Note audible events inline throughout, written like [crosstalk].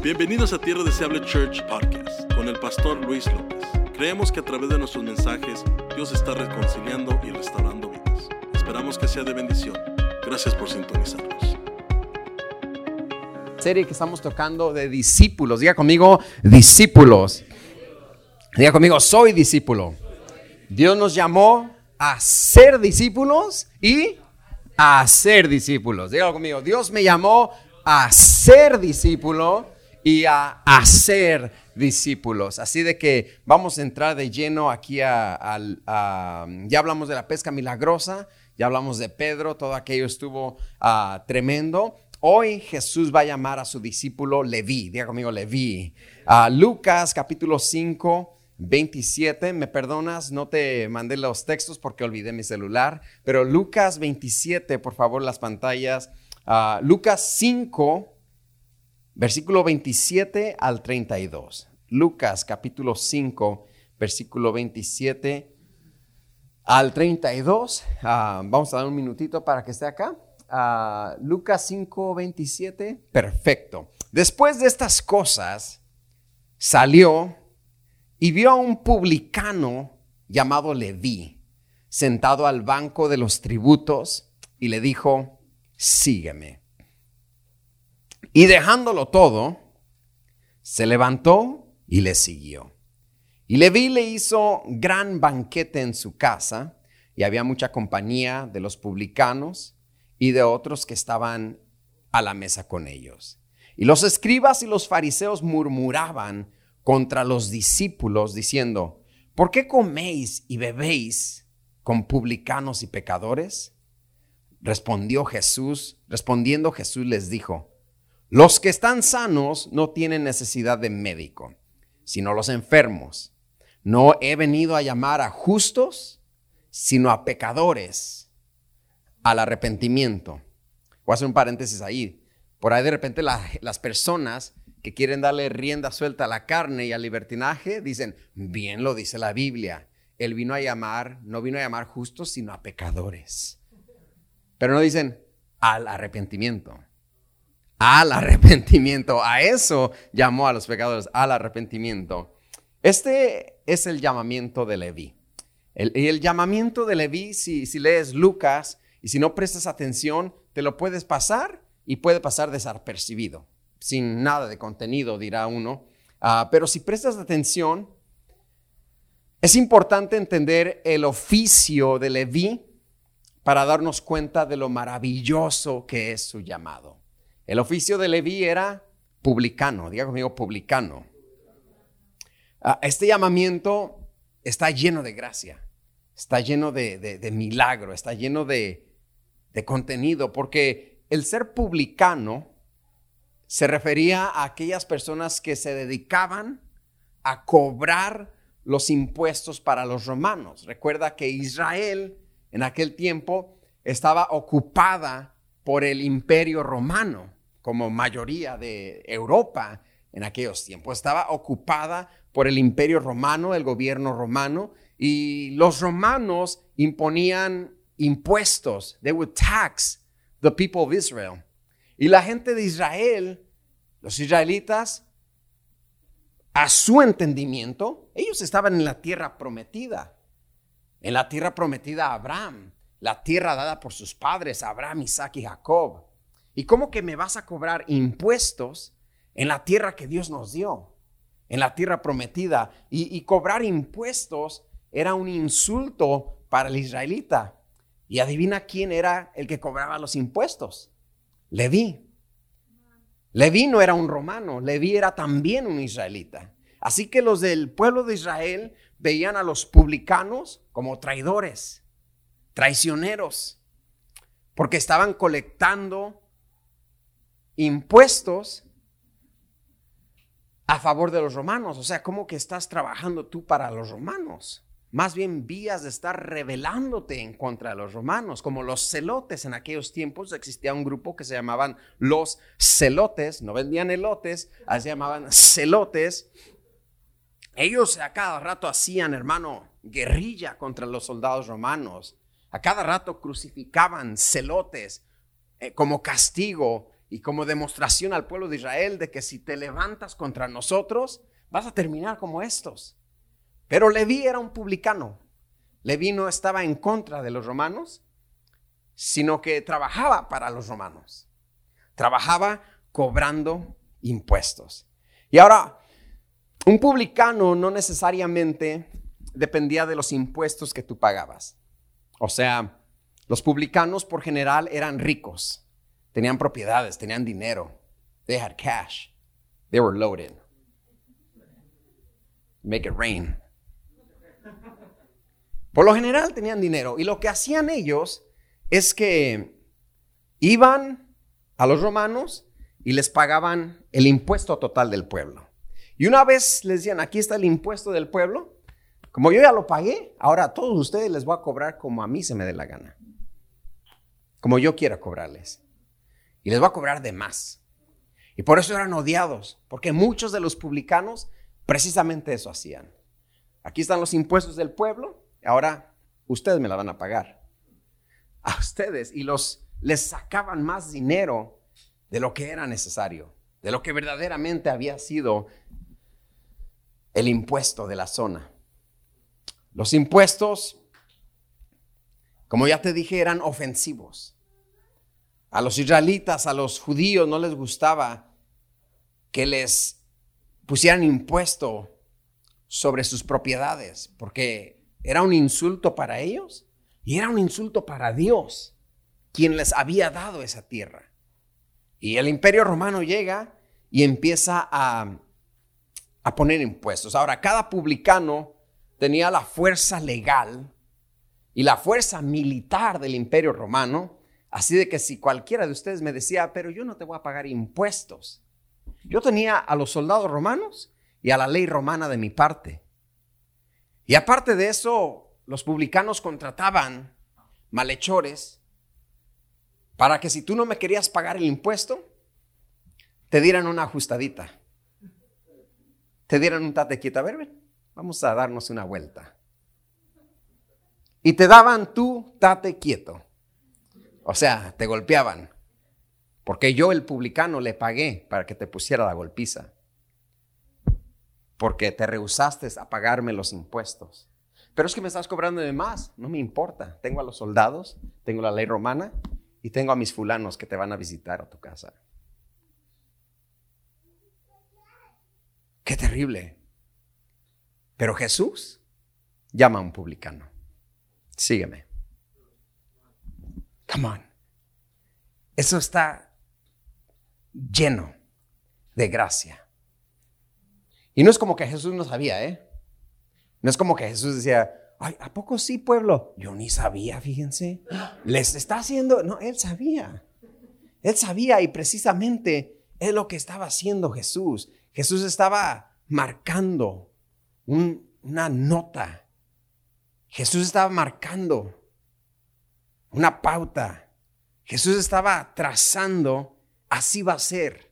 Bienvenidos a Tierra Deseable Church Podcast con el pastor Luis López. Creemos que a través de nuestros mensajes Dios está reconciliando y restaurando vidas. Esperamos que sea de bendición. Gracias por sintonizarnos. Serie que estamos tocando de discípulos. Diga conmigo, discípulos. Diga conmigo, soy discípulo. Dios nos llamó a ser discípulos y a ser discípulos. Diga conmigo, Dios me llamó a ser discípulo y a hacer discípulos. Así de que vamos a entrar de lleno aquí a, ya hablamos de la pesca milagrosa, ya hablamos de Pedro, todo aquello estuvo ah, tremendo. Hoy Jesús va a llamar a su discípulo Leví, diga conmigo Leví. Lucas capítulo 5, 27, me perdonas, no te mandé los textos porque olvidé mi celular, pero Lucas 27, por favor, las pantallas. Ah, Lucas 5, versículo 27 al 32. Lucas capítulo 5, versículo 27 al 32. Ah, vamos a dar un minutito para que esté acá. Ah, Lucas 5, 27. Perfecto. Después de estas cosas, salió y vio a un publicano llamado Leví sentado al banco de los tributos y le dijo, sígueme. Y dejándolo todo, se levantó y le siguió. Y Leví le hizo gran banquete en su casa, y había mucha compañía de los publicanos y de otros que estaban a la mesa con ellos. Y los escribas y los fariseos murmuraban contra los discípulos diciendo, ¿por qué coméis y bebéis con publicanos y pecadores? Respondió Jesús, respondiendo Jesús les dijo, los que están sanos no tienen necesidad de médico, sino los enfermos. No he venido a llamar a justos, sino a pecadores al arrepentimiento. Voy a hacer un paréntesis ahí. Por ahí de repente las personas que quieren darle rienda suelta a la carne y al libertinaje, dicen, bien lo dice la Biblia. Él vino a llamar, no vino a llamar justos, sino a pecadores. Pero no dicen al arrepentimiento. Al arrepentimiento. A eso llamó a los pecadores, al arrepentimiento. Este es el llamamiento de Leví. El, el llamamiento de Leví, si, si lees Lucas y si no prestas atención, te lo puedes pasar y puede pasar desapercibido sin nada de contenido, dirá uno. Ah, pero si prestas atención, es importante entender el oficio de Leví para darnos cuenta de lo maravilloso que es su llamado. El oficio de Leví era publicano, diga conmigo publicano. Ah, este llamamiento está lleno de gracia, está lleno de, milagro, está lleno de, de contenido, porque el ser publicano se refería a aquellas personas que se dedicaban a cobrar los impuestos para los romanos. Recuerda que Israel en aquel tiempo estaba ocupada por el imperio romano, como mayoría de Europa en aquellos tiempos. Estaba ocupada por el imperio romano, el gobierno romano, y los romanos imponían impuestos. They would tax the people of Israel. Y la gente de Israel, los israelitas, a su entendimiento, ellos estaban en la tierra prometida, en la tierra prometida a Abraham, la tierra dada por sus padres, Abraham, Isaac y Jacob. ¿Y cómo que me vas a cobrar impuestos en la tierra que Dios nos dio, en la tierra prometida? Y, cobrar impuestos era un insulto para el israelita. Y adivina quién era el que cobraba los impuestos. Leví. Leví no era un romano, Leví era también un israelita. Así que los del pueblo de Israel veían a los publicanos como traidores, traicioneros, porque estaban colectando impuestos a favor de los romanos. O sea, ¿cómo que estás trabajando tú para los romanos? Más bien vías de estar rebelándote en contra de los romanos, como los celotes. En aquellos tiempos existía un grupo que se llamaban los celotes, no vendían elotes, se llamaban celotes. Ellos a cada rato hacían, hermano, guerrilla contra los soldados romanos. A cada rato crucificaban celotes eh, como castigo y como demostración al pueblo de Israel de que si te levantas contra nosotros, vas a terminar como estos. Pero Leví era un publicano. Leví no estaba en contra de los romanos, sino que trabajaba para los romanos. Trabajaba cobrando impuestos. Y ahora, un publicano no necesariamente dependía de los impuestos que tú pagabas. O sea, los publicanos por general eran ricos, tenían propiedades, tenían dinero. They had cash. They were loaded. Make it rain. Por lo general tenían dinero y lo que hacían ellos es que iban a los romanos y les pagaban el impuesto total del pueblo. Y una vez les decían, aquí está el impuesto del pueblo, como yo ya lo pagué, ahora a todos ustedes les voy a cobrar como a mí se me dé la gana. Como yo quiera cobrarles. Y les voy a cobrar de más. Y por eso eran odiados, porque muchos de los publicanos precisamente eso hacían. Aquí están los impuestos del pueblo, ahora ustedes me la van a pagar. A ustedes. Y los les sacaban más dinero de lo que era necesario, de lo que verdaderamente había sido el impuesto de la zona. Los impuestos, como ya te dije, eran ofensivos. A los israelitas, a los judíos no les gustaba que les pusieran impuesto sobre sus propiedades, porque era un insulto para ellos y era un insulto para Dios, quien les había dado esa tierra. Y el imperio romano llega y empieza a, a poner impuestos. Ahora, cada publicano tenía la fuerza legal y la fuerza militar del imperio romano, así de que si cualquiera de ustedes me decía, pero yo no te voy a pagar impuestos, yo tenía a los soldados romanos y a la ley romana de mi parte. Y aparte de eso, los publicanos contrataban malhechores para que si tú no me querías pagar el impuesto, te dieran una ajustadita. Te dieran un tate quieto. A ver, vamos a darnos una vuelta. Y te daban tú tate quieto. O sea, te golpeaban. Porque yo, el publicano, le pagué para que te pusiera la golpiza. Porque te rehusaste a pagarme los impuestos. Pero es que me estás cobrando de más. No me importa. Tengo a los soldados, tengo la ley romana y tengo a mis fulanos que te van a visitar a tu casa. Qué terrible. Pero Jesús llama a un publicano. Sígueme. Come on. Eso está lleno de gracia. Y no es como que Jesús no sabía, ¿eh? No es como que Jesús decía, ay, ¿a poco sí, pueblo? Yo ni sabía, fíjense. Les está haciendo, no, él sabía. Él sabía y precisamente es lo que estaba haciendo Jesús. Jesús estaba marcando una nota. Jesús estaba marcando una pauta. Jesús estaba trazando así va a ser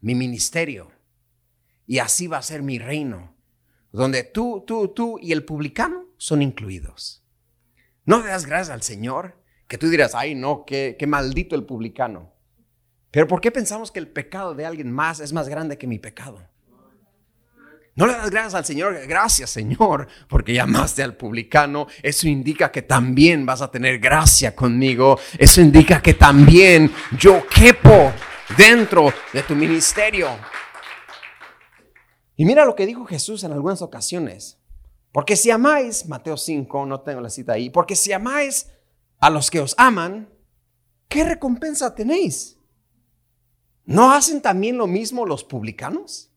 mi ministerio y así va a ser mi reino, donde tú, tú, tú y el publicano son incluidos. No le das gracias al Señor, que tú dirás, ay no, qué, maldito el publicano. Pero ¿por qué pensamos que el pecado de alguien más es más grande que mi pecado? No le das gracias al Señor, gracias Señor, porque llamaste al publicano. Eso indica que también vas a tener gracia conmigo. Eso indica que también yo quepo dentro de tu ministerio. Y mira lo que dijo Jesús en algunas ocasiones. Porque si amáis, Mateo 5, no tengo la cita ahí, porque si amáis a los que os aman, ¿qué recompensa tenéis? ¿No hacen también lo mismo los publicanos?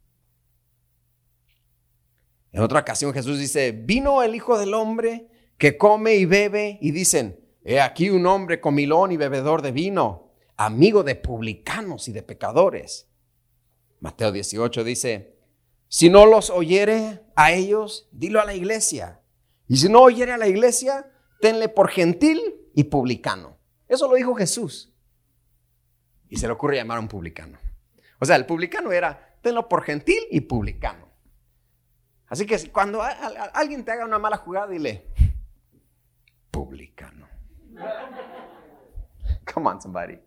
En otra ocasión Jesús dice, vino el Hijo del Hombre que come y bebe y dicen, he aquí un hombre comilón y bebedor de vino, amigo de publicanos y de pecadores. Mateo 18 dice, si no los oyere a ellos, dilo a la iglesia. Y si no oyere a la iglesia, tenle por gentil y publicano. Eso lo dijo Jesús. Y se le ocurre llamar a un publicano. O sea, el publicano era, tenlo por gentil y publicano. Así que cuando alguien te haga una mala jugada, dile, publicano. [laughs] Come on, somebody.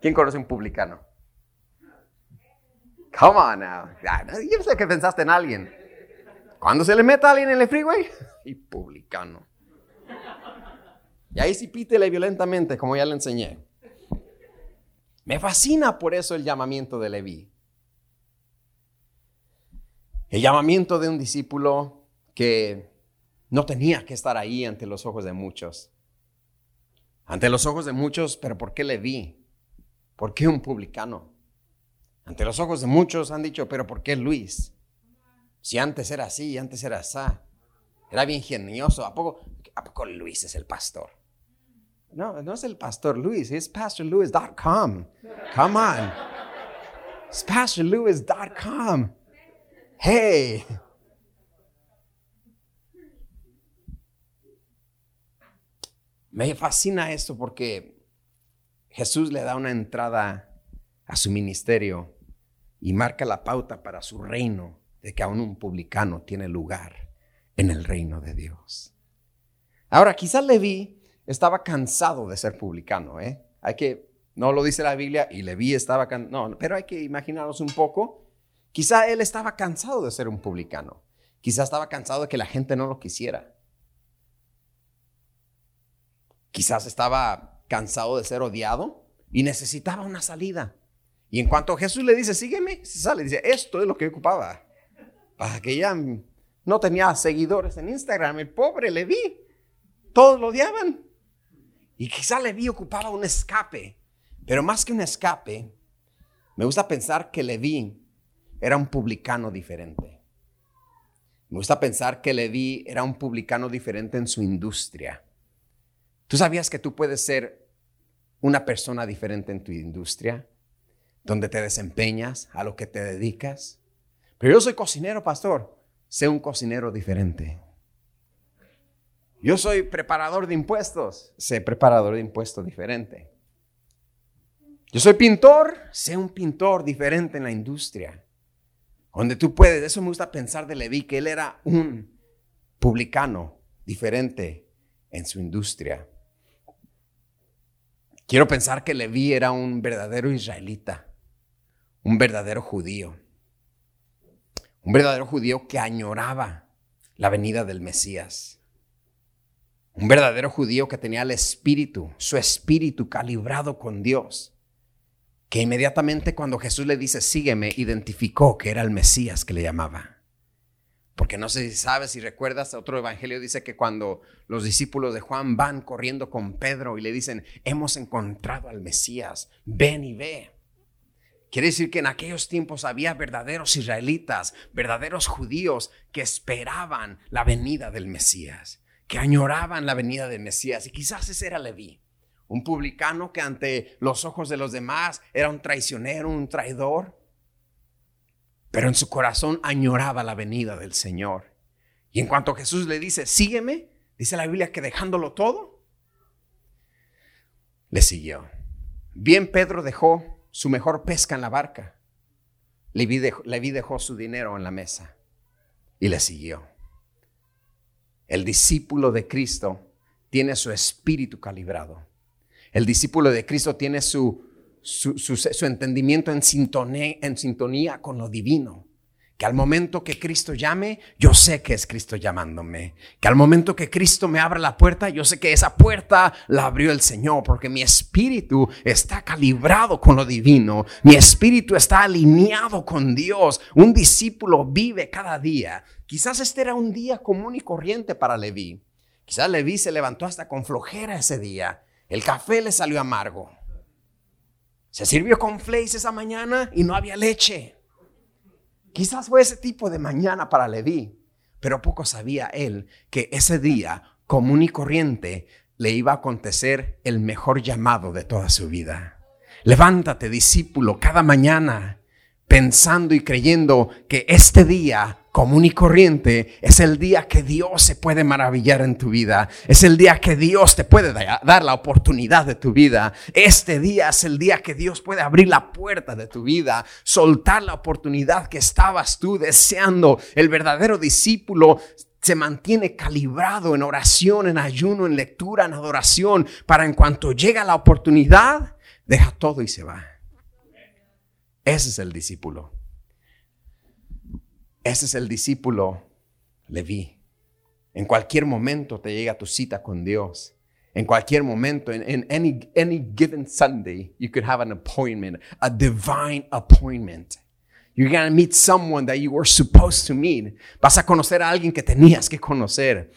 ¿Quién conoce un publicano? Come on now. Yo sé que pensaste en alguien. Cuando se le meta a alguien en el freeway, [laughs] y publicano. Y ahí sí pítele violentamente, como ya le enseñé. Me fascina por eso el llamamiento de Leví. El llamamiento de un discípulo que no tenía que estar ahí ante los ojos de muchos. Ante los ojos de muchos, pero ¿por qué Leví? ¿Por qué un publicano? Ante los ojos de muchos han dicho, pero ¿por qué Luis? Si antes era así, antes era así. Era bien genioso. ¿A poco, ¿A poco Luis es el pastor? No, no es el pastor Luis, es pastorluis.com. Come on. Es pastorluis.com. Hey. Me fascina esto porque Jesús le da una entrada a su ministerio y marca la pauta para su reino de que aún un publicano tiene lugar en el reino de Dios. Ahora, quizás Leví estaba cansado de ser publicano, ¿eh? Hay que, no lo dice la Biblia, y Leví estaba cansado, no, pero hay que imaginarnos un poco Quizá él estaba cansado de ser un publicano. Quizá estaba cansado de que la gente no lo quisiera. Quizás estaba cansado de ser odiado y necesitaba una salida. Y en cuanto Jesús le dice, sígueme, se sale. Dice, esto es lo que ocupaba. Para que ya no tenía seguidores en Instagram. El pobre le vi. Todos lo odiaban. Y quizá vi ocupaba un escape. Pero más que un escape, me gusta pensar que vi era un publicano diferente. Me gusta pensar que Levi era un publicano diferente en su industria. ¿Tú sabías que tú puedes ser una persona diferente en tu industria? Donde te desempeñas, a lo que te dedicas. Pero yo soy cocinero, pastor. Sé un cocinero diferente. Yo soy preparador de impuestos. Sé preparador de impuestos diferente. Yo soy pintor. Sé un pintor diferente en la industria. Donde tú puedes, eso me gusta pensar de Leví, que él era un publicano diferente en su industria. Quiero pensar que Leví era un verdadero israelita, un verdadero judío, un verdadero judío que añoraba la venida del Mesías, un verdadero judío que tenía el espíritu, su espíritu calibrado con Dios que inmediatamente cuando Jesús le dice, sígueme, identificó que era el Mesías que le llamaba. Porque no sé si sabes, si recuerdas, otro evangelio dice que cuando los discípulos de Juan van corriendo con Pedro y le dicen, hemos encontrado al Mesías, ven y ve. Quiere decir que en aquellos tiempos había verdaderos israelitas, verdaderos judíos que esperaban la venida del Mesías, que añoraban la venida del Mesías. Y quizás ese era Leví un publicano que ante los ojos de los demás era un traicionero, un traidor, pero en su corazón añoraba la venida del Señor. Y en cuanto Jesús le dice, sígueme, dice la Biblia que dejándolo todo, le siguió. Bien Pedro dejó su mejor pesca en la barca. Dejó, dejó su dinero en la mesa y le siguió. El discípulo de Cristo tiene su espíritu calibrado. El discípulo de Cristo tiene su, su, entendimiento en sintonía, en sintonía con lo divino. Que al momento que Cristo llame, yo sé que es Cristo llamándome. Que al momento que Cristo me abra la puerta, yo sé que esa puerta la abrió el Señor, porque mi espíritu está calibrado con lo divino. Mi espíritu está alineado con Dios. Un discípulo vive cada día. Quizás este era un día común y corriente para Leví. Quizás Leví se levantó hasta con flojera ese día. El café le salió amargo. Se sirvió con flakes esa mañana y no había leche. Quizás fue ese tipo de mañana para Leví, pero poco sabía él que ese día común y corriente le iba a acontecer el mejor llamado de toda su vida. Levántate, discípulo, cada mañana pensando y creyendo que este día común y corriente es el día que Dios se puede maravillar en tu vida. Es el día que Dios te puede dar la oportunidad de tu vida. Este día es el día que Dios puede abrir la puerta de tu vida, soltar la oportunidad que estabas tú deseando. El verdadero discípulo se mantiene calibrado en oración, en ayuno, en lectura, en adoración, para en cuanto llega la oportunidad, deja todo y se va. Ese es el discípulo. Ese es el discípulo Leví. En cualquier momento te llega tu cita con Dios. En cualquier momento, in, any, any given Sunday, you could have an appointment, a divine appointment. You're going to meet someone that you were supposed to meet. Vas a conocer a alguien que tenías que conocer.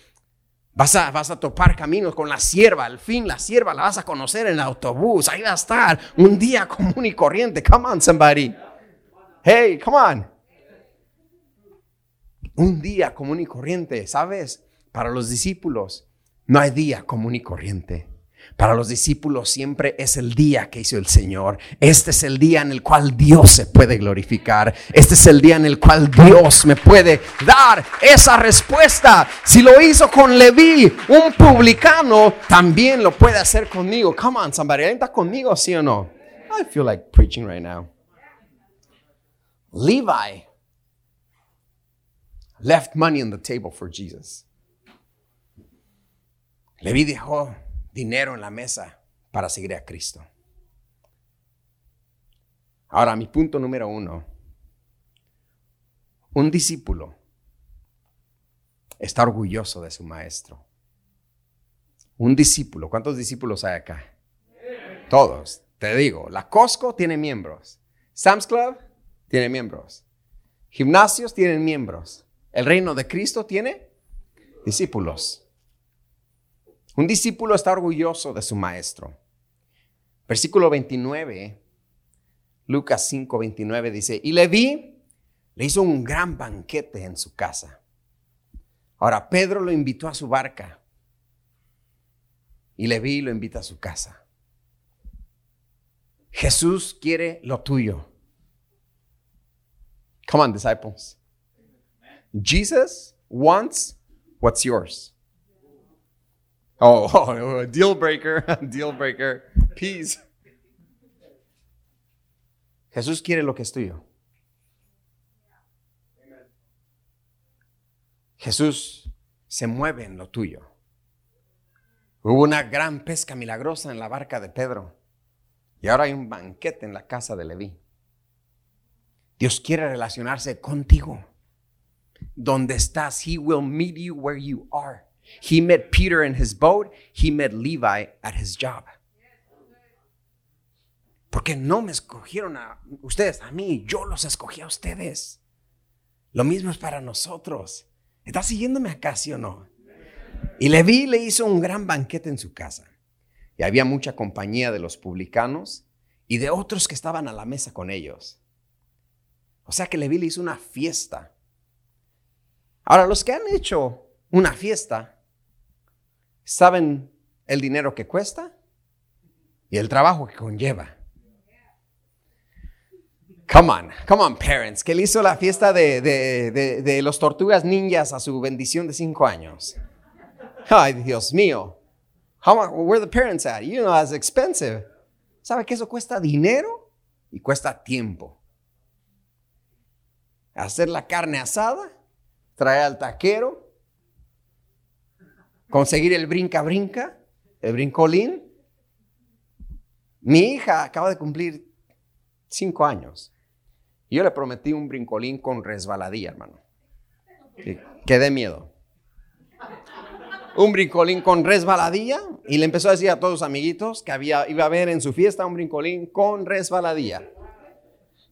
Vas a, vas a topar caminos con la sierva. Al fin, la sierva la vas a conocer en el autobús. Ahí va a estar un día común y corriente. Come on, somebody. Hey, come on. Un día común y corriente, ¿sabes? Para los discípulos no hay día común y corriente. Para los discípulos siempre es el día que hizo el Señor. Este es el día en el cual Dios se puede glorificar. Este es el día en el cual Dios me puede dar esa respuesta. Si lo hizo con Leví, un publicano, también lo puede hacer conmigo. Come on, somebody. ¿Está conmigo, sí o no? I feel like preaching right now. Levi left money on the table for Jesus. Leví dejó dinero en la mesa para seguir a Cristo. Ahora, mi punto número uno. Un discípulo está orgulloso de su maestro. Un discípulo, ¿cuántos discípulos hay acá? Todos. Te digo, la Costco tiene miembros. Sam's Club tiene miembros. Gimnasios tienen miembros. El reino de Cristo tiene discípulos. Un discípulo está orgulloso de su maestro. Versículo 29, Lucas 5, 29 dice, y Leví le hizo un gran banquete en su casa. Ahora Pedro lo invitó a su barca y Leví lo invita a su casa. Jesús quiere lo tuyo. Come on, disciples. Jesus wants what's yours. Oh, [laughs] oh, deal breaker, [laughs] deal breaker, peace. Jesús quiere lo que es tuyo. Jesús se mueve en lo tuyo. Hubo una gran pesca milagrosa en la barca de Pedro y ahora hay un banquete en la casa de Leví. Dios quiere relacionarse contigo. Donde estás, He will meet you where you are. He met Peter in his boat, he met Levi at his job. Porque no me escogieron a ustedes, a mí, yo los escogí a ustedes. Lo mismo es para nosotros. ¿Estás siguiéndome acá, sí o no? Y Levi le hizo un gran banquete en su casa. Y había mucha compañía de los publicanos y de otros que estaban a la mesa con ellos. O sea que Levi le hizo una fiesta. Ahora, los que han hecho una fiesta saben el dinero que cuesta y el trabajo que conlleva. Come on, come on, parents. Que le hizo la fiesta de, de, los tortugas ninjas a su bendición de cinco años. Ay, Dios mío. How, where the parents at? You know, it's expensive. ¿Sabe que eso cuesta dinero y cuesta tiempo? Hacer la carne asada, traer al taquero, conseguir el brinca-brinca, el brincolín. Mi hija acaba de cumplir cinco años. Yo le prometí un brincolín con resbaladilla, hermano. Que, dé miedo. Un brincolín con resbaladilla. Y le empezó a decir a todos sus amiguitos que había, iba a haber en su fiesta un brincolín con resbaladilla.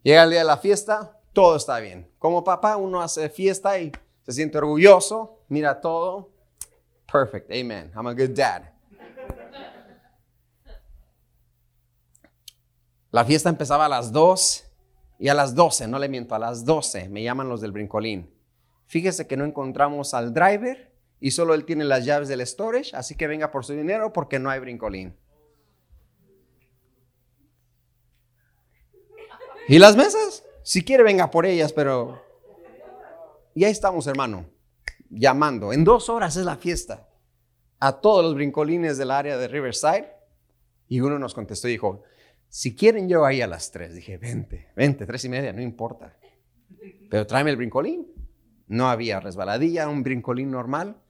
Llega el día de la fiesta, todo está bien. Como papá, uno hace fiesta y se siente orgulloso, mira todo, Perfect. Amen. I'm a good dad. La fiesta empezaba a las 2 y a las 12, no le miento, a las 12 me llaman los del brincolín. Fíjese que no encontramos al driver y solo él tiene las llaves del storage, así que venga por su dinero porque no hay brincolín. ¿Y las mesas? Si quiere venga por ellas, pero... Y ahí estamos, hermano llamando. En dos horas es la fiesta. A todos los brincolines del área de Riverside. Y uno nos contestó y dijo, si quieren yo ahí a las tres. Dije, vente, vente, tres y media, no importa. Pero tráeme el brincolín. No había resbaladilla, un brincolín normal.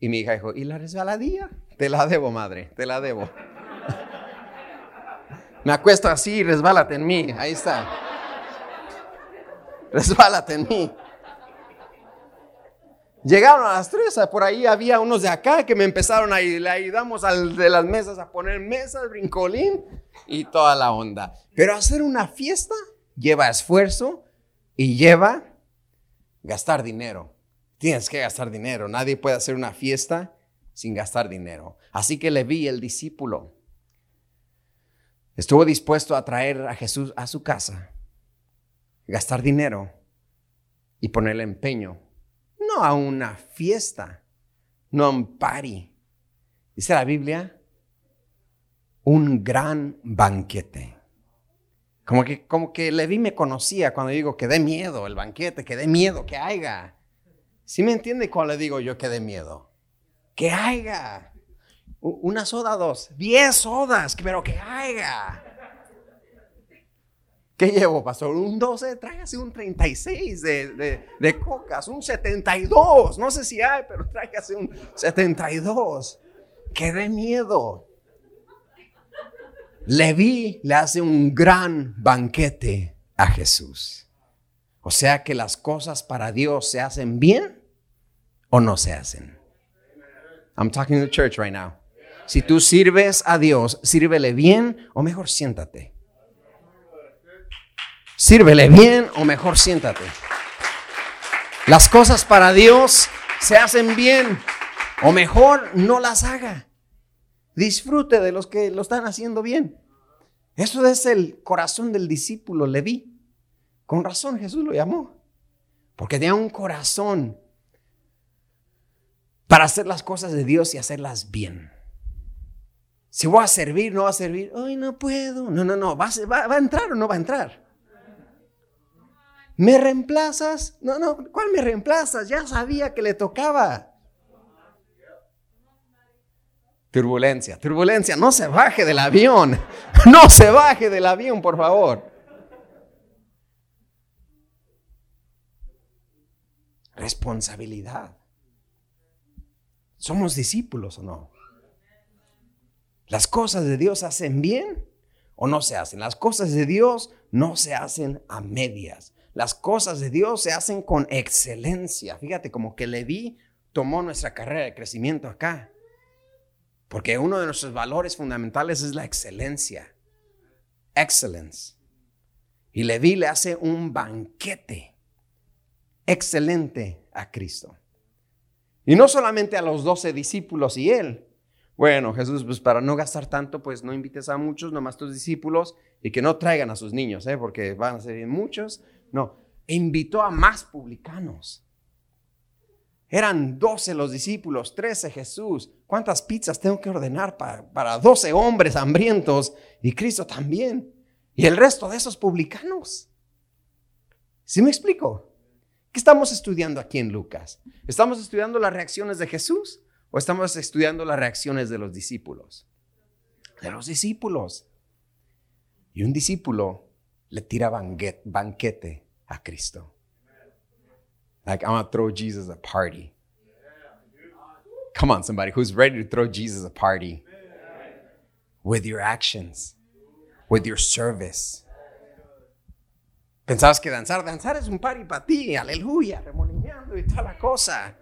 Y mi hija dijo, ¿y la resbaladilla? Te la debo, madre, te la debo. [laughs] Me acuesto así, resbálate en mí. Ahí está. Resbálate en mí. Llegaron a las tres, por ahí había unos de acá que me empezaron a ir, le ayudamos al de las mesas a poner mesas, brincolín y toda la onda. Pero hacer una fiesta lleva esfuerzo y lleva gastar dinero. Tienes que gastar dinero. Nadie puede hacer una fiesta sin gastar dinero. Así que le vi el discípulo. Estuvo dispuesto a traer a Jesús a su casa, gastar dinero y ponerle empeño no a una fiesta, no a un party. Dice la Biblia, un gran banquete. Como que, como que Levi me conocía cuando digo que dé miedo el banquete, que dé miedo, que haya. ¿Sí me entiende cuando le digo yo que dé miedo? Que haya. Una soda, dos, diez sodas, pero que haya. ¿Qué llevo, pastor? Un 12, tráigase un 36 de, de, cocas, un 72. No sé si hay, pero tráigase un 72. Que dé miedo. Leví le hace un gran banquete a Jesús. O sea que las cosas para Dios se hacen bien o no se hacen. I'm talking to church right now. Si tú sirves a Dios, sírvele bien o mejor siéntate. Sírvele bien o mejor siéntate. Las cosas para Dios se hacen bien o mejor no las haga. Disfrute de los que lo están haciendo bien. Eso es el corazón del discípulo Leví. Con razón Jesús lo llamó. Porque tenía un corazón para hacer las cosas de Dios y hacerlas bien. Si voy a servir, no va a servir. Ay, no puedo. No, no, no. ¿Va, va, va a entrar o no va a entrar? ¿Me reemplazas? No, no, ¿cuál me reemplazas? Ya sabía que le tocaba. Turbulencia, turbulencia, no se baje del avión. [laughs] No se baje del avión, por favor. Responsabilidad. ¿Somos discípulos o no? ¿Las cosas de Dios hacen bien o no se hacen? Las cosas de Dios no se hacen a medias. Las cosas de Dios se hacen con excelencia. Fíjate, como que Leví tomó nuestra carrera de crecimiento acá. Porque uno de nuestros valores fundamentales es la excelencia. Excellence. Y Leví le hace un banquete excelente a Cristo. Y no solamente a los doce discípulos y él. Bueno, Jesús, pues para no gastar tanto, pues no invites a muchos, nomás tus discípulos, y que no traigan a sus niños, ¿eh? porque van a ser muchos. No, invitó a más publicanos. Eran 12 los discípulos, 13 Jesús. ¿Cuántas pizzas tengo que ordenar para, para 12 hombres hambrientos? Y Cristo también. Y el resto de esos publicanos. ¿Sí me explico? ¿Qué estamos estudiando aquí en Lucas? ¿Estamos estudiando las reacciones de Jesús o estamos estudiando las reacciones de los discípulos? De los discípulos. Y un discípulo le tira banquete a Cristo. Like, I'm going to throw Jesus a party. Come on, somebody who's ready to throw Jesus a party with your actions, with your service. Pensabas que danzar, danzar es un party para ti, aleluya, remolineando y toda la cosa.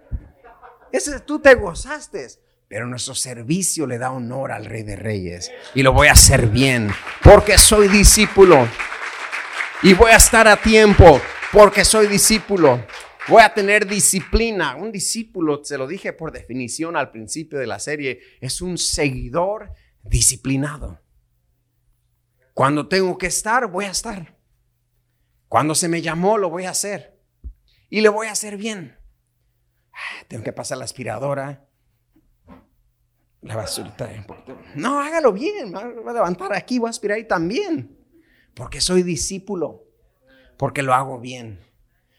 Ese tú te gozaste, pero nuestro servicio le da honor al Rey de Reyes y lo voy a hacer bien porque soy discípulo y voy a estar a tiempo porque soy discípulo. Voy a tener disciplina. Un discípulo, se lo dije por definición al principio de la serie, es un seguidor disciplinado. Cuando tengo que estar, voy a estar. Cuando se me llamó, lo voy a hacer. Y le voy a hacer bien. Ah, tengo que pasar la aspiradora. La basurita. No, hágalo bien. Voy a levantar aquí, voy a aspirar ahí también. Porque soy discípulo, porque lo hago bien,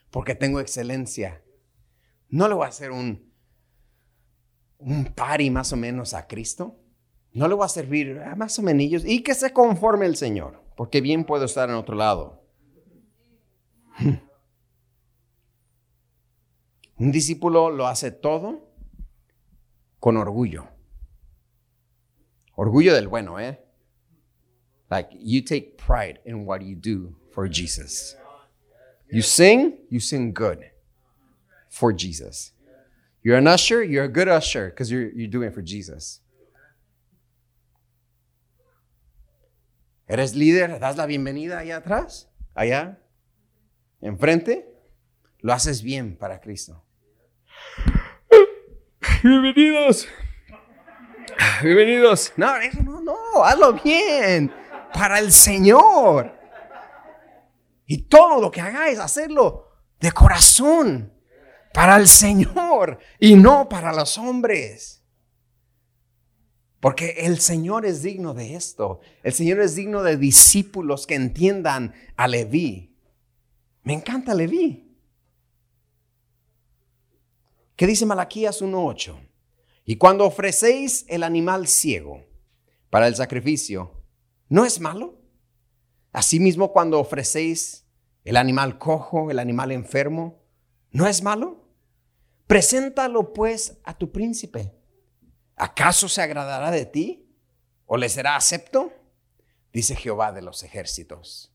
porque tengo excelencia. No le voy a hacer un, un pari más o menos a Cristo. No le voy a servir a más o menos y que se conforme el Señor, porque bien puedo estar en otro lado. [laughs] Un discípulo lo hace todo con orgullo. Orgullo del bueno, ¿eh? Like you take pride in what you do for Jesus. You sing, you sing good for Jesus. You're an usher, you're a good usher because you're, you're doing it for Jesus. ¿Eres líder? ¿Das la bienvenida allá atrás? Allá, enfrente. Lo haces bien para Cristo. Bienvenidos. Bienvenidos. No, eso no, no, hazlo bien. Para el Señor. Y todo lo que hagáis, hacerlo de corazón. Para el Señor y no para los hombres. Porque el Señor es digno de esto. El Señor es digno de discípulos que entiendan a Leví. Me encanta Leví. ¿Qué dice Malaquías 1.8? Y cuando ofrecéis el animal ciego para el sacrificio, ¿no es malo? Asimismo, cuando ofrecéis el animal cojo, el animal enfermo, ¿no es malo? Preséntalo pues a tu príncipe. ¿Acaso se agradará de ti? ¿O le será acepto? Dice Jehová de los ejércitos.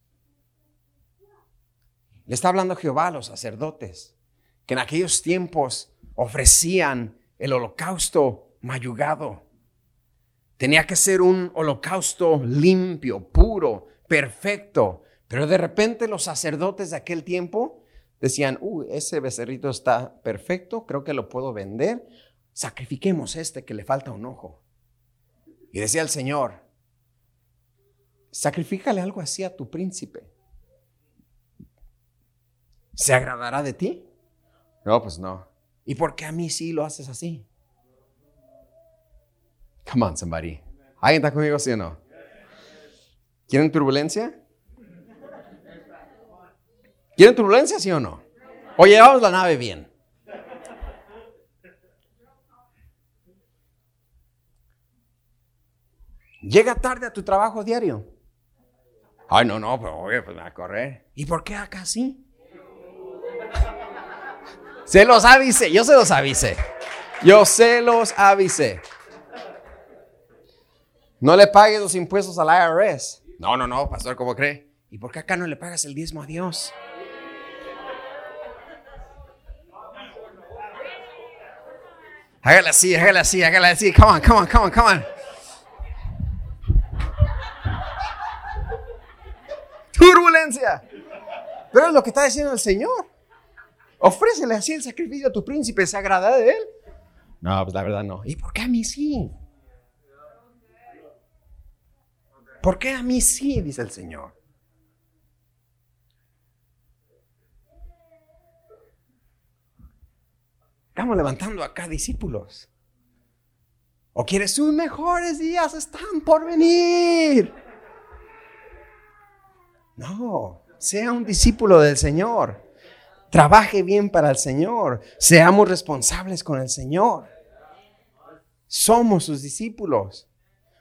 Le está hablando Jehová a los sacerdotes, que en aquellos tiempos ofrecían el holocausto mayugado. Tenía que ser un holocausto limpio, puro, perfecto. Pero de repente los sacerdotes de aquel tiempo decían, uh, ese becerrito está perfecto, creo que lo puedo vender. Sacrifiquemos este que le falta un ojo. Y decía el Señor, sacrifícale algo así a tu príncipe. ¿Se agradará de ti? No, pues no. ¿Y por qué a mí sí lo haces así? Come on, somebody. ¿Alguien está conmigo, sí o no? ¿Quieren turbulencia? ¿Quieren turbulencia, sí o no? O llevamos la nave bien. Llega tarde a tu trabajo diario. Ay, no, no, pero oye, pues me va a correr. ¿Y por qué acá sí? Se los avisé, yo se los avisé. Yo se los avisé. No le pagues los impuestos al IRS. No, no, no, pastor, ¿cómo cree? ¿Y por qué acá no le pagas el diezmo a Dios? Hágala así, hágala así, hágala así. Come on, come on, come on, come on. Turbulencia. Pero es lo que está diciendo el Señor. Ofrécele así el sacrificio a tu príncipe, ¿se agrada de él? No, pues la verdad no. ¿Y por qué a mí sí? ¿Por qué a mí sí? Dice el Señor. Estamos levantando acá discípulos. ¿O quieres sus mejores días están por venir? No, sea un discípulo del Señor. Trabaje bien para el Señor. Seamos responsables con el Señor. Somos sus discípulos.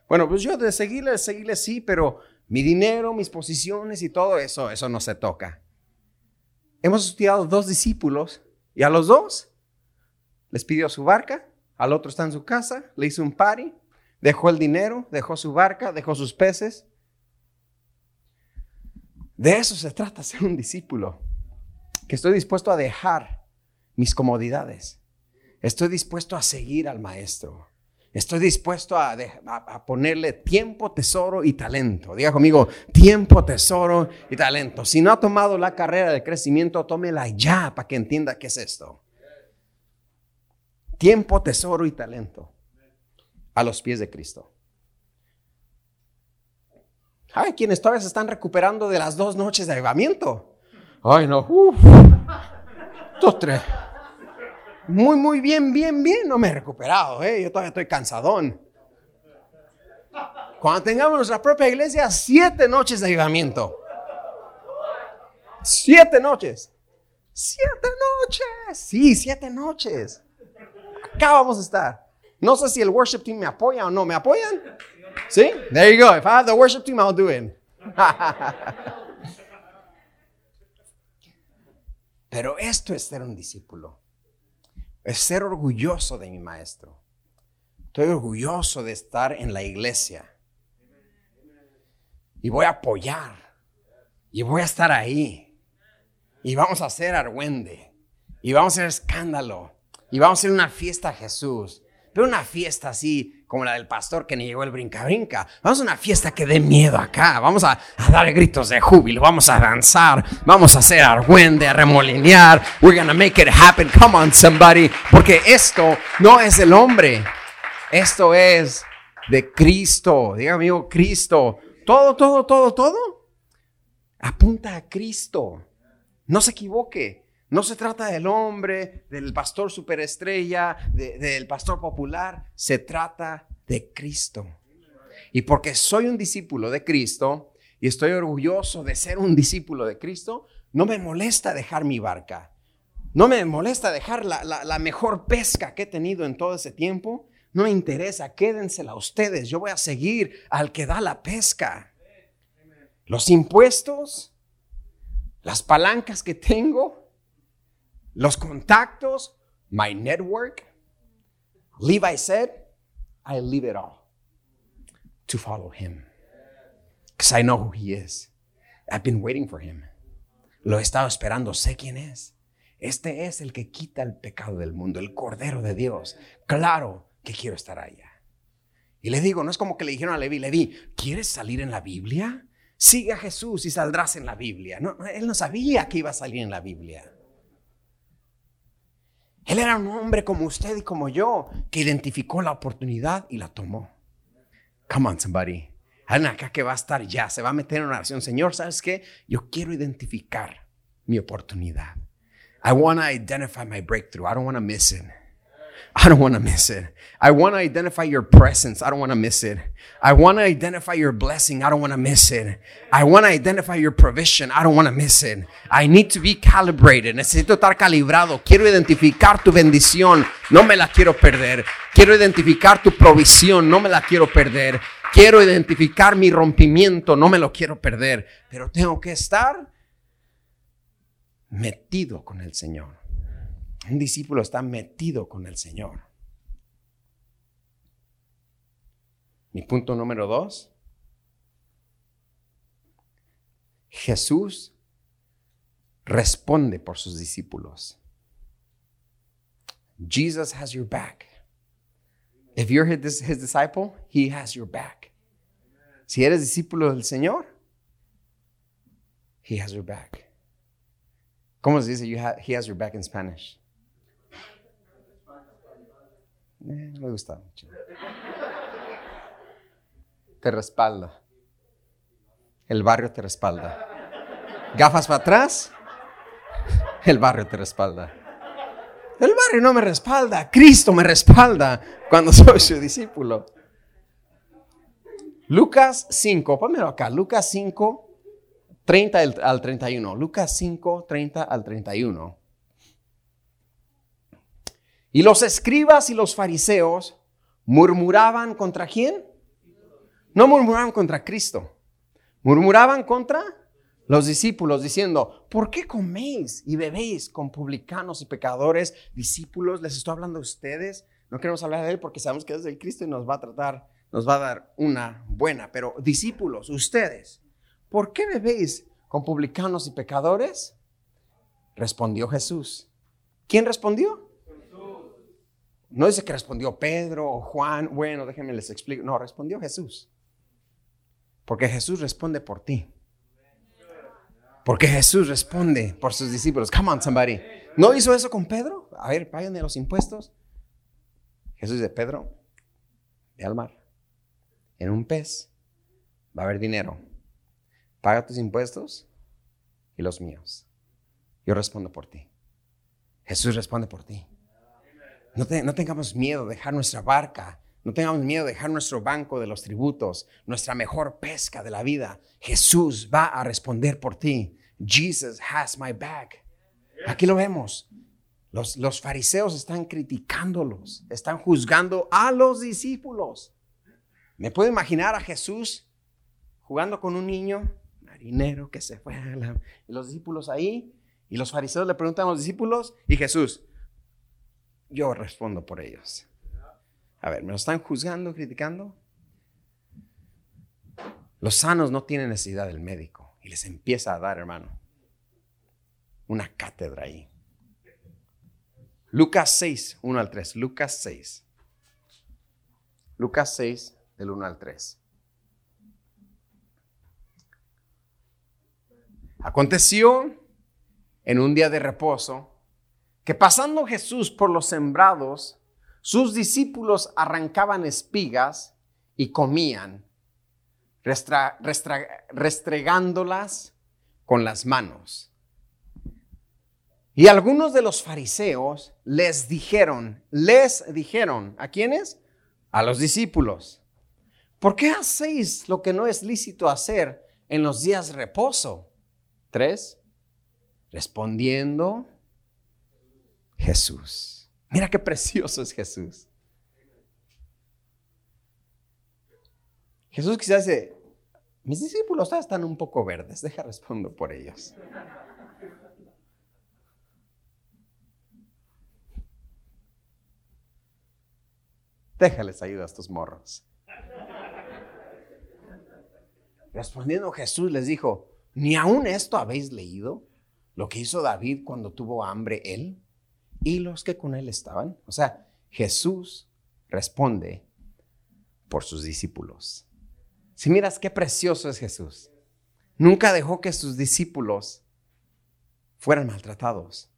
Bueno, pues yo de seguirle, seguirle sí, pero mi dinero, mis posiciones y todo eso, eso no se toca. Hemos estudiado dos discípulos y a los dos les pidió su barca, al otro está en su casa, le hizo un party, dejó el dinero, dejó su barca, dejó sus peces. De eso se trata ser un discípulo que estoy dispuesto a dejar mis comodidades. Estoy dispuesto a seguir al maestro. Estoy dispuesto a, ponerle tiempo, tesoro y talento. Diga conmigo, tiempo, tesoro y talento. Si no ha tomado la carrera de crecimiento, tómela ya para que entienda qué es esto. Tiempo, tesoro y talento a los pies de Cristo. Hay quienes todavía se están recuperando de las dos noches de avivamiento. Ay, no. Dos, tres. Muy, muy bien, bien, bien. No me he recuperado, ¿eh? Yo todavía estoy cansadón. Cuando tengamos nuestra propia iglesia, siete noches de ayudamiento. Siete noches. Siete noches. Sí, siete noches. Acá vamos a estar. No sé si el worship team me apoya o no. ¿Me apoyan? ¿Sí? There you go. If I have the worship team, I'll do it. [laughs] Pero esto es ser un discípulo. Es ser orgulloso de mi maestro. Estoy orgulloso de estar en la iglesia. Y voy a apoyar. Y voy a estar ahí. Y vamos a hacer argüende. Y vamos a hacer escándalo. Y vamos a hacer una fiesta a Jesús. Pero una fiesta así como la del pastor que ni llegó el brinca-brinca. Vamos a una fiesta que dé miedo acá. Vamos a, dar gritos de júbilo. Vamos a danzar. Vamos a hacer argüende, a remolinear. We're gonna make it happen. Come on, somebody. Porque esto no es el hombre. Esto es de Cristo. Diga amigo, Cristo. Todo, todo, todo, todo. Apunta a Cristo. No se equivoque. No se trata del hombre, del pastor superestrella, del pastor popular. Se trata de Cristo. Y porque soy un discípulo de Cristo y estoy orgulloso de ser un discípulo de Cristo, no me molesta dejar mi barca. No me molesta dejar la, la mejor pesca que he tenido en todo ese tiempo. No me interesa, quédensela ustedes. Yo voy a seguir al que da la pesca. Los impuestos, las palancas que tengo, los contactos, my network. Levi said, I leave it all to follow him. Because I know who he is. I've been waiting for him. Lo he estado esperando, sé quién es. Este es el que quita el pecado del mundo, el Cordero de Dios. Claro que quiero estar allá. Y le digo, no es como que le dijeron a Levi, Levi, ¿quieres salir en la Biblia? Sigue a Jesús y saldrás en la Biblia. No, él no sabía que iba a salir en la Biblia. Él era un hombre como usted y como yo, que identificó la oportunidad y la tomó. Come on, somebody. Alguien acá que va a estar ya, se va a meter en una oración. Señor, ¿sabes qué? Yo quiero identificar mi oportunidad. I want to identify my breakthrough. I don't want to miss it. I don't want to miss it. I want to identify your presence. I don't want to miss it. I want to identify your blessing. I don't want to miss it. I want to identify your provision. I don't want to miss it. I need to be calibrated. Necesito estar calibrado. Quiero identificar tu bendición. No me la quiero perder. Quiero identificar tu provisión. No me la quiero perder. Quiero identificar mi rompimiento. No me lo quiero perder. Pero tengo que estar metido con el Señor. Un discípulo está metido con el Señor. Mi punto número dos. Jesús responde por sus discípulos. Jesus has your back. If you're his, his disciple, he has your back. Si eres discípulo del Señor, he has your back. ¿Cómo se dice? You he has your back in Spanish. Eh, no me gusta mucho. Te respalda. El barrio te respalda. Gafas para atrás. El barrio te respalda. El barrio no me respalda. Cristo me respalda cuando soy su discípulo. Lucas 5, pónmelo acá. Lucas 5, 30 al 31. Lucas 5, 30 al 31. Y los escribas y los fariseos murmuraban contra quién? No murmuraban contra Cristo. Murmuraban contra los discípulos diciendo, ¿por qué coméis y bebéis con publicanos y pecadores? Discípulos, les estoy hablando a ustedes. No queremos hablar de él porque sabemos que es el Cristo y nos va a tratar, nos va a dar una buena. Pero discípulos, ustedes, ¿por qué bebéis con publicanos y pecadores? Respondió Jesús. ¿Quién respondió? No dice que respondió Pedro o Juan. Bueno, déjenme les explico. No, respondió Jesús. Porque Jesús responde por ti. Porque Jesús responde por sus discípulos. Come on, somebody. ¿No hizo eso con Pedro? A ver, páganme los impuestos. Jesús dice, Pedro, ve al mar. En un pez va a haber dinero. Paga tus impuestos y los míos. Yo respondo por ti. Jesús responde por ti. No, tengamos miedo de dejar nuestra barca. No tengamos miedo de dejar nuestro banco de los tributos, nuestra mejor pesca de la vida. Jesús va a responder por ti. Jesus has my back. Aquí lo vemos. Los, los fariseos están criticándolos, están juzgando a los discípulos. Me puedo imaginar a Jesús jugando con un niño marinero que se fue a la, y los discípulos ahí y los fariseos le preguntan a los discípulos y Jesús, yo respondo por ellos. A ver, ¿me lo están juzgando, criticando? Los sanos no tienen necesidad del médico y les empieza a dar, hermano, una cátedra ahí. Lucas 6, 1 al 3. Lucas 6. Lucas 6, del 1 al 3. Aconteció en un día de reposo que pasando Jesús por los sembrados, sus discípulos arrancaban espigas y comían, restregándolas con las manos. Y algunos de los fariseos les dijeron, les dijeron, ¿a quiénes? A los discípulos. ¿Por qué hacéis lo que no es lícito hacer en los días de reposo? Tres. Respondiendo Jesús. Mira qué precioso es Jesús. Jesús quizás dice, mis discípulos están un poco verdes, deja respondo por ellos. Déjales ayuda a estos morros. Respondiendo Jesús les dijo, ¿ni aún esto habéis leído? Lo que hizo David cuando tuvo hambre él y los que con él estaban. O sea, Jesús responde por sus discípulos. Si miras qué precioso es Jesús. Nunca dejó que sus discípulos fueran maltratados.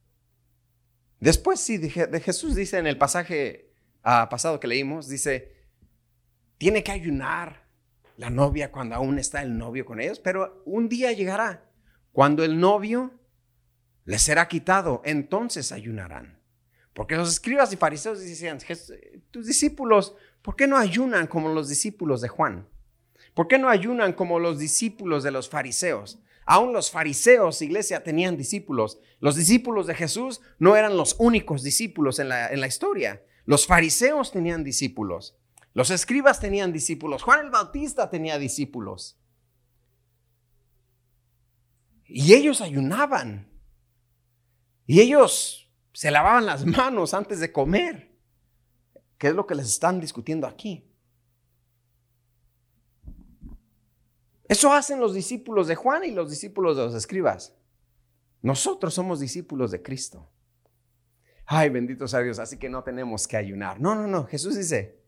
Después sí, de Jesús dice en el pasaje ah, pasado que leímos, dice, tiene que ayunar la novia cuando aún está el novio con ellos, pero un día llegará cuando el novio les será quitado, entonces ayunarán. Porque los escribas y fariseos decían, tus discípulos, ¿por qué no ayunan como los discípulos de Juan? ¿Por qué no ayunan como los discípulos de los fariseos? Aún los fariseos, iglesia, tenían discípulos. Los discípulos de Jesús no eran los únicos discípulos en la, en la historia. Los fariseos tenían discípulos. Los escribas tenían discípulos. Juan el Bautista tenía discípulos. Y ellos ayunaban. Y ellos se lavaban las manos antes de comer. ¿Qué es lo que les están discutiendo aquí? Eso hacen los discípulos de Juan y los discípulos de los escribas. Nosotros somos discípulos de Cristo. Ay, bendito sea Dios, así que no tenemos que ayunar. No, no, no. Jesús dice,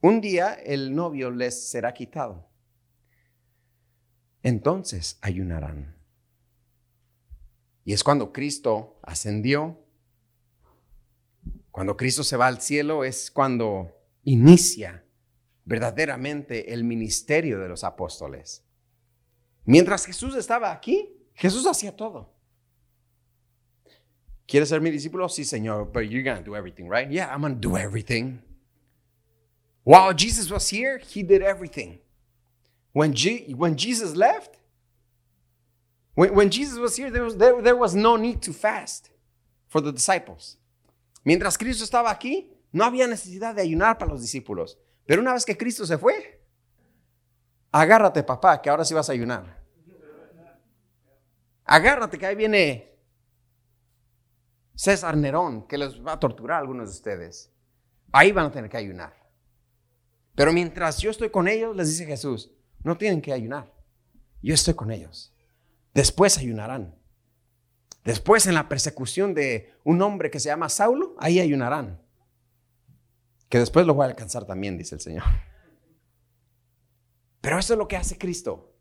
un día el novio les será quitado. Entonces ayunarán. Es cuando Cristo ascendió, cuando Cristo se va al cielo, es cuando inicia verdaderamente el ministerio de los apóstoles. Mientras Jesús estaba aquí, Jesús hacía todo. ¿Quieres ser mi discípulo? Sí, Señor, but you're going to do everything, right? Yeah, I'm going to do everything. While Jesus was here, he did everything. When Jesus left, when, when Jesus was here, there was, no need to fast for the disciples. Mientras Cristo estaba aquí, no había necesidad de ayunar para los discípulos. Pero una vez que Cristo se fue, agárrate papá, que ahora sí vas a ayunar. Agárrate que ahí viene César Nerón, que les va a torturar a algunos de ustedes. Ahí van a tener que ayunar. Pero mientras yo estoy con ellos, les dice Jesús, no tienen que ayunar. Yo estoy con ellos. Después ayunarán. Después en la persecución de un hombre que se llama Saulo, ahí ayunarán que después lo voy a alcanzar también, dice el Señor. Pero eso es lo que hace Cristo.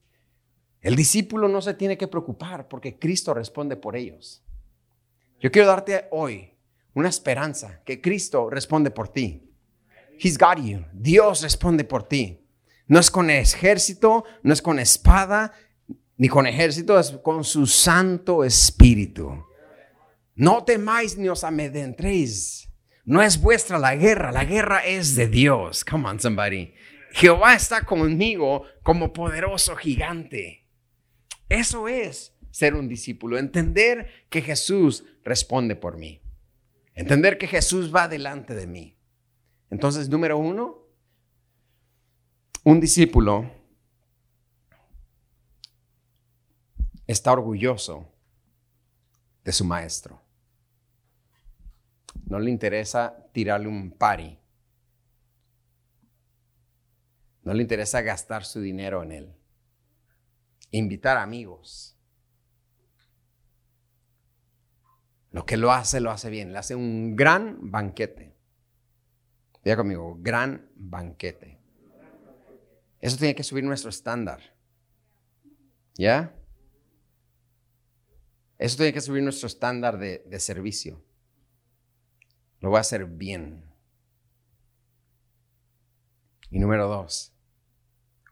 El discípulo no se tiene que preocupar porque Cristo responde por ellos. Yo quiero darte hoy una esperanza que Cristo responde por ti. He's got you. Dios responde por ti. No es con ejército, no es con espada, ni con ejército, es con su Santo Espíritu. No temáis ni os amedrentéis no es vuestra la guerra, la guerra es de Dios. Come on, somebody. Jehová está conmigo como poderoso gigante. Eso es ser un discípulo, entender que Jesús responde por mí. Entender que Jesús va delante de mí. Entonces, número uno, un discípulo está orgulloso de su maestro. No le interesa tirarle un pari. No le interesa gastar su dinero en él. Invitar amigos. Lo que lo hace, lo hace bien. Le hace un gran banquete. Diga conmigo, gran banquete. Eso tiene que subir nuestro estándar. ¿Ya? Eso tiene que subir nuestro estándar de, servicio. Lo voy a hacer bien. Y número dos,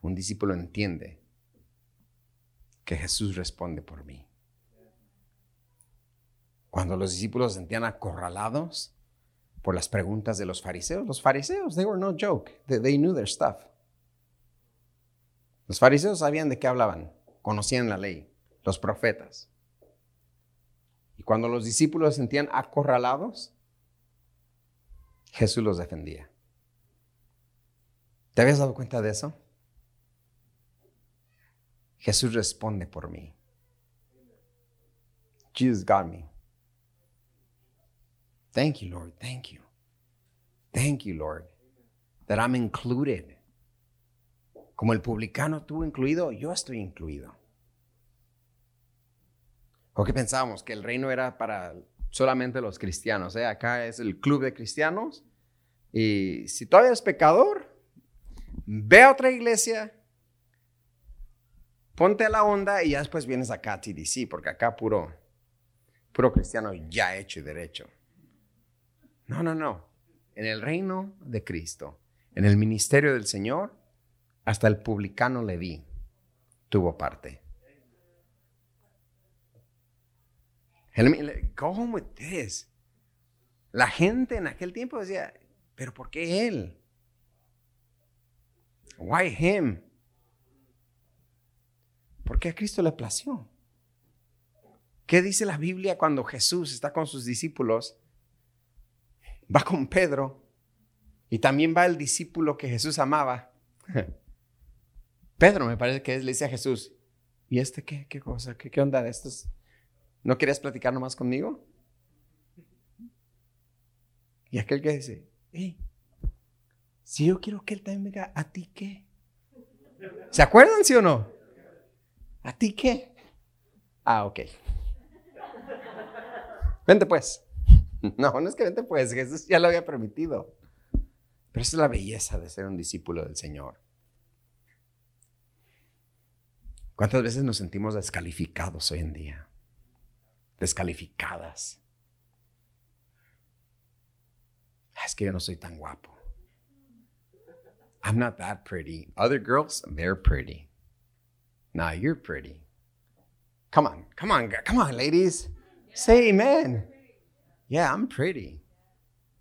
un discípulo entiende que Jesús responde por mí. Cuando los discípulos se sentían acorralados por las preguntas de los fariseos, los fariseos, they were no joke, they, they knew their stuff. Los fariseos sabían de qué hablaban, conocían la ley, los profetas. Cuando los discípulos se sentían acorralados, Jesús los defendía. ¿Te habías dado cuenta de eso? Jesús responde por mí. Jesus got me. Thank you, Lord. Thank you. Thank you, Lord, that I'm included. Como el publicano estuvo incluido, yo estoy incluido. ¿O qué pensábamos? Que el reino era para solamente los cristianos. ¿eh? Acá es el club de cristianos. Y si todavía eres pecador, ve a otra iglesia, ponte a la onda y ya después vienes acá a TDC, porque acá puro, puro cristiano ya hecho y derecho. No, no, no. En el reino de Cristo, en el ministerio del Señor, hasta el publicano Leví tuvo parte. Go home with this. La gente en aquel tiempo decía, pero ¿por qué él? Why him? Porque a Cristo le plació. ¿Qué dice la Biblia cuando Jesús está con sus discípulos? Va con Pedro y también va el discípulo que Jesús amaba. [laughs] Pedro me parece que le dice a Jesús, ¿y este qué, qué cosa? ¿Qué, qué onda de estos? ¿No querías platicar nomás conmigo? Y aquel que dice, hey, si yo quiero que él también venga, ¿a ti qué? ¿Se acuerdan, sí o no? ¿A ti qué? Ah, ok. Vente pues. [laughs] No, no es que vente pues, Jesús ya lo había permitido. Pero esa es la belleza de ser un discípulo del Señor. ¿Cuántas veces nos sentimos descalificados hoy en día? Descalificadas. Ah, es que yo no soy tan guapo. I'm not that pretty. Other girls, they're pretty. Nah, you're pretty. Come on, come on, come on, ladies. Say amen. Yeah, I'm pretty.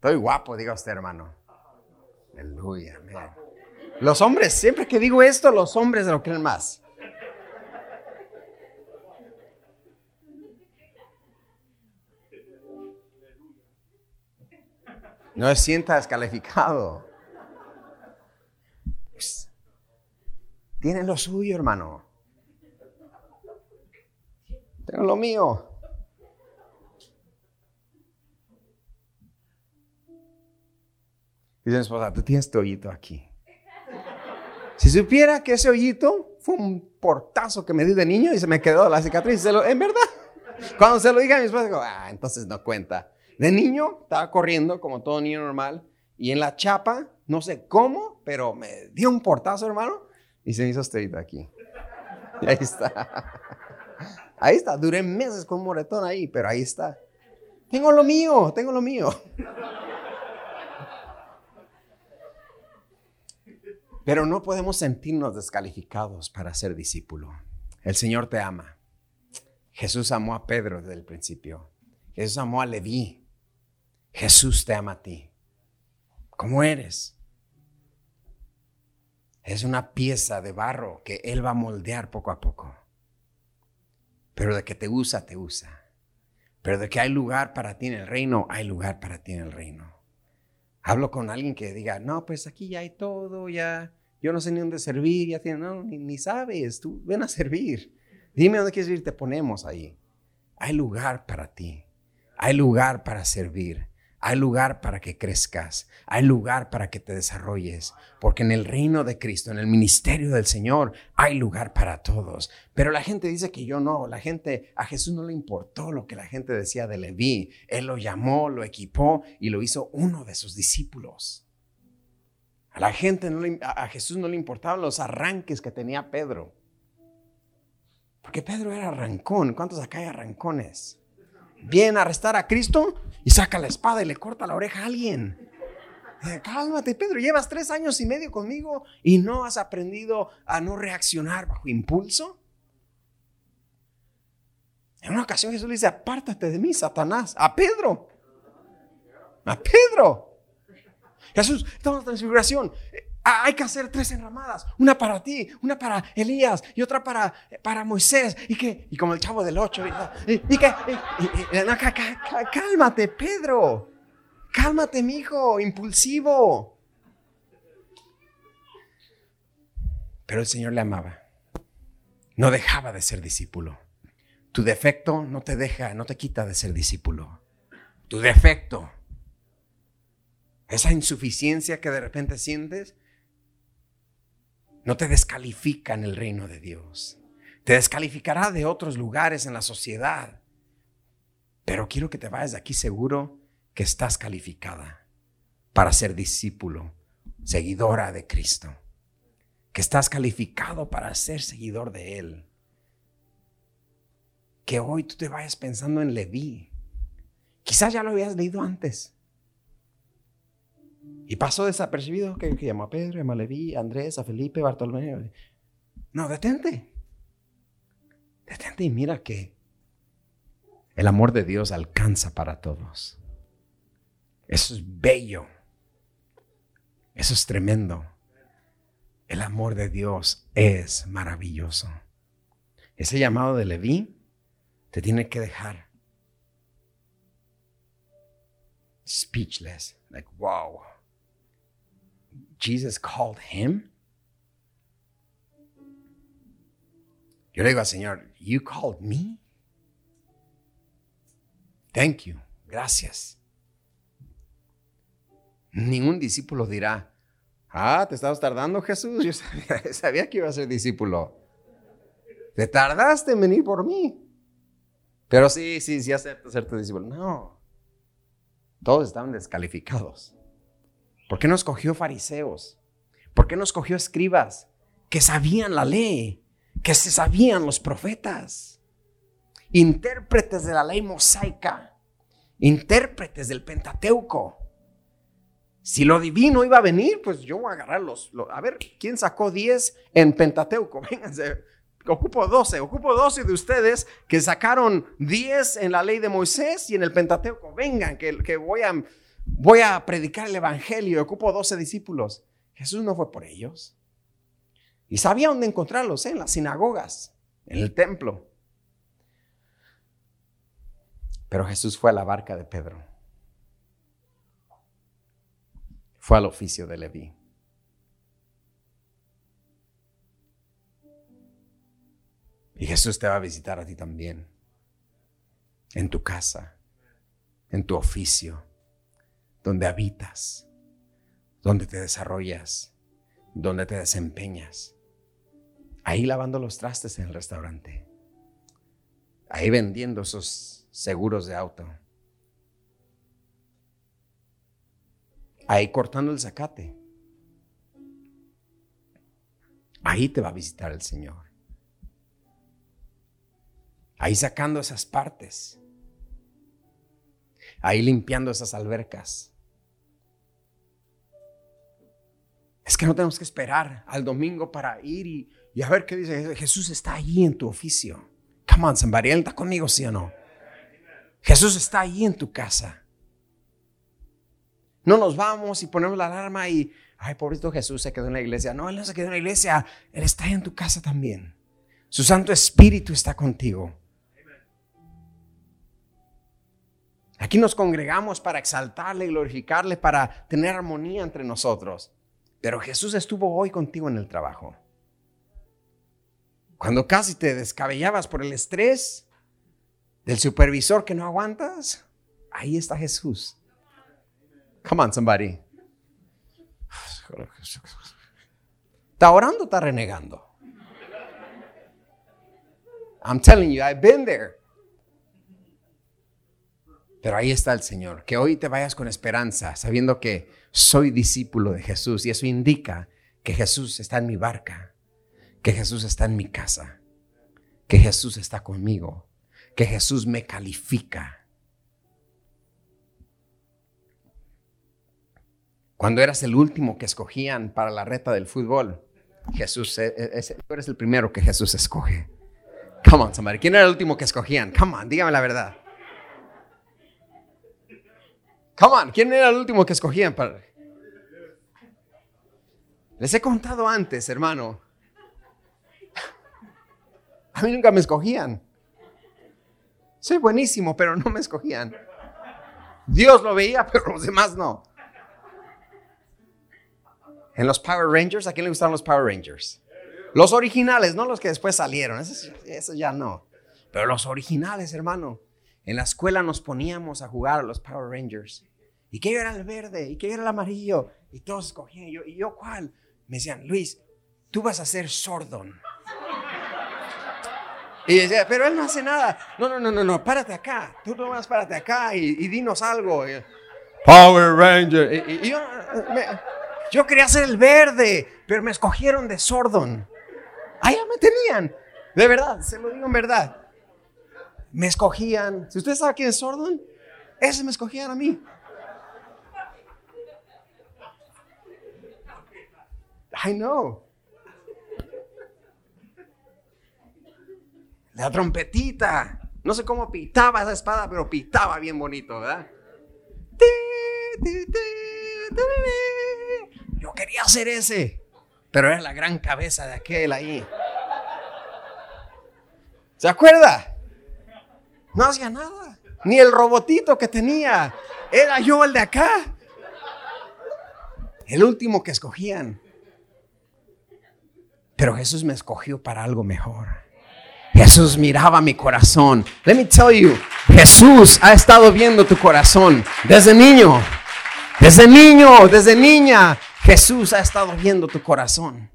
Estoy guapo, diga usted, hermano. Aleluya. Los hombres, siempre que digo esto, los hombres lo creen más. No se sienta descalificado. Tienen lo suyo, hermano. Tengo lo mío. Dice mi esposa, tú tienes tu hoyito aquí. Si supiera que ese hoyito fue un portazo que me di de niño y se me quedó la cicatriz, en verdad. Cuando se lo diga a mi esposa, digo, ah, entonces no cuenta. De niño estaba corriendo como todo niño normal y en la chapa, no sé cómo, pero me dio un portazo, hermano, y se me hizo este aquí. Y ahí está. Ahí está. Duré meses con un moretón ahí, pero ahí está. Tengo lo mío, tengo lo mío. Pero no podemos sentirnos descalificados para ser discípulo. El Señor te ama. Jesús amó a Pedro desde el principio. Jesús amó a Leví. Jesús te ama a ti. ¿Cómo eres? Es una pieza de barro que Él va a moldear poco a poco. Pero de que te usa, te usa. Pero de que hay lugar para ti en el reino, hay lugar para ti en el reino. Hablo con alguien que diga, no, pues aquí ya hay todo, ya, yo no sé ni dónde servir, ya tiene, no, ni, ni sabes, tú ven a servir. Dime dónde quieres ir, te ponemos ahí. Hay lugar para ti, hay lugar para servir. Hay lugar para que crezcas, hay lugar para que te desarrolles, porque en el reino de Cristo, en el ministerio del Señor, hay lugar para todos. Pero la gente dice que yo no, la gente, a Jesús no le importó lo que la gente decía de Leví. Él lo llamó, lo equipó y lo hizo uno de sus discípulos. A la gente, no a Jesús no le importaban los arranques que tenía Pedro. Porque Pedro era arrancón. ¿Cuántos acá hay arrancones? Viene a arrestar a Cristo y saca la espada y le corta la oreja a alguien. Cálmate, Pedro, llevas tres años y medio conmigo y no has aprendido a no reaccionar bajo impulso. En una ocasión Jesús le dice, apártate de mí, Satanás, a Pedro. A Pedro. Jesús, estamos en transfiguración. Ah, hay que hacer tres enramadas, una para ti, una para Elías y otra para, para Moisés. Y que, y como el chavo del ocho, y, que, cálmate, Pedro, cálmate, mi hijo, impulsivo. Pero el Señor le amaba, no dejaba de ser discípulo. Tu defecto no te deja, no te quita de ser discípulo. Tu defecto, esa insuficiencia que de repente sientes, no te descalifica en el reino de Dios. Te descalificará de otros lugares en la sociedad. Pero quiero que te vayas de aquí seguro que estás calificada para ser discípulo, seguidora de Cristo. Que estás calificado para ser seguidor de Él. Que hoy tú te vayas pensando en Leví. Quizás ya lo habías leído antes. Y pasó desapercibido que, que llamó a Pedro, llamó a Leví, a Andrés, a Felipe, a Bartolomé. No, detente. Detente y mira que el amor de Dios alcanza para todos. Eso es bello. Eso es tremendo. El amor de Dios es maravilloso. Ese llamado de Leví te tiene que dejar speechless, like wow. Jesus called him? Yo le digo al Señor, You called me? Thank you. Gracias. Ningún discípulo dirá, Ah, te estabas tardando, Jesús. Yo sabía, [laughs] que iba a ser discípulo. Te tardaste en venir por mí. Pero sí, sí, sí acepto ser tu discípulo. No. Todos estaban descalificados. ¿Por qué no escogió fariseos? ¿Por qué no escogió escribas que sabían la ley, que se sabían los profetas? Intérpretes de la ley mosaica, intérpretes del Pentateuco. Si lo divino iba a venir, pues yo voy a agarrar los, a ver, ¿quién sacó 10 en Pentateuco? [laughs] Vénganse, ocupo 12, ocupo 12 de ustedes que sacaron 10 en la ley de Moisés y en el Pentateuco. Vengan, que, que voy a voy a predicar el Evangelio, ocupo 12 discípulos. Jesús no fue por ellos. Y sabía dónde encontrarlos, ¿eh? en las sinagogas, en el templo. Pero Jesús fue a la barca de Pedro. Fue al oficio de Leví. Y Jesús te va a visitar a ti también. En tu casa, en tu oficio donde habitas, donde te desarrollas, donde te desempeñas. Ahí lavando los trastes en el restaurante. Ahí vendiendo esos seguros de auto. Ahí cortando el zacate. Ahí te va a visitar el Señor. Ahí sacando esas partes. Ahí limpiando esas albercas. Es que no tenemos que esperar al domingo para ir y, a ver qué dice. Jesús está ahí en tu oficio. Come on, somebody, está conmigo, sí o no. Jesús está ahí en tu casa. No nos vamos y ponemos la alarma y, ay, pobrecito Jesús se quedó en la iglesia. No, Él no se quedó en la iglesia, Él está en tu casa también. Su Santo Espíritu está contigo. Aquí nos congregamos para exaltarle glorificarle, para tener armonía entre nosotros. Pero Jesús estuvo hoy contigo en el trabajo. Cuando casi te descabellabas por el estrés del supervisor que no aguantas, ahí está Jesús. Come on, somebody. ¿Está orando está renegando? I'm telling you, I've been there. Pero ahí está el Señor. Que hoy te vayas con esperanza, sabiendo que soy discípulo de Jesús y eso indica que Jesús está en mi barca, que Jesús está en mi casa, que Jesús está conmigo, que Jesús me califica. Cuando eras el último que escogían para la reta del fútbol, Jesús, e, e, tú eres el primero que Jesús escoge. Come on, somebody. ¿Quién era el último que escogían? Come on, dígame la verdad. Come on, ¿quién era el último que escogían? Les he contado antes, hermano. A mí nunca me escogían. Soy buenísimo, pero no me escogían. Dios lo veía, pero los demás no. En los Power Rangers, ¿a quién le gustaron los Power Rangers? Los originales, no los que después salieron. Eso, ya no. Pero los originales, hermano. En la escuela nos poníamos a jugar a los Power Rangers. ¿Y qué era el verde? ¿Y qué era el amarillo? Y todos escogían. ¿Y yo, ¿y yo cuál? Me decían, Luis, tú vas a ser Sordon. Y decía, pero él no hace nada. No, no, no, no, no, párate acá. Tú nomás párate acá y, dinos algo. Power Ranger. Y, yo, yo quería ser el verde, pero me escogieron de Sordon. Allá me tenían. De verdad, se lo digo en verdad. Me escogían. Si usted sabe quién es Sordon, ese me escogían a mí. I know. La trompetita. No sé cómo pitaba esa espada, pero pitaba bien bonito, ¿verdad? Yo quería hacer ese, pero era la gran cabeza de aquel ahí. ¿Se acuerda? No hacía nada. Ni el robotito que tenía. Era yo el de acá. El último que escogían. Pero Jesús me escogió para algo mejor. Jesús miraba mi corazón. Let me tell you, Jesús ha estado viendo tu corazón desde niño. Desde niño, desde niña. Jesús ha estado viendo tu corazón.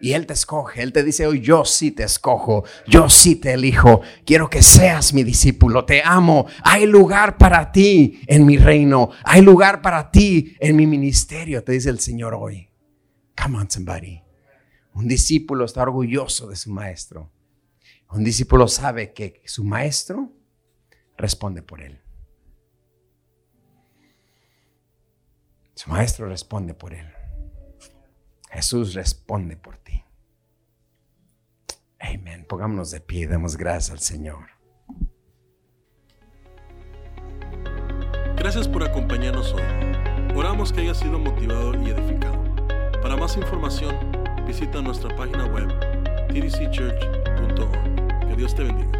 Y Él te escoge, Él te dice hoy, yo sí te escojo, yo sí te elijo, quiero que seas mi discípulo, te amo, hay lugar para ti en mi reino, hay lugar para ti en mi ministerio, te dice el Señor hoy. Come on, somebody. Un discípulo está orgulloso de su maestro. Un discípulo sabe que su maestro responde por él. Su maestro responde por él. Jesús responde por ti. Amén. Pongámonos de pie, demos gracias al Señor. Gracias por acompañarnos hoy. Oramos que haya sido motivado y edificado. Para más información, visita nuestra página web tdcchurch.org. Que Dios te bendiga.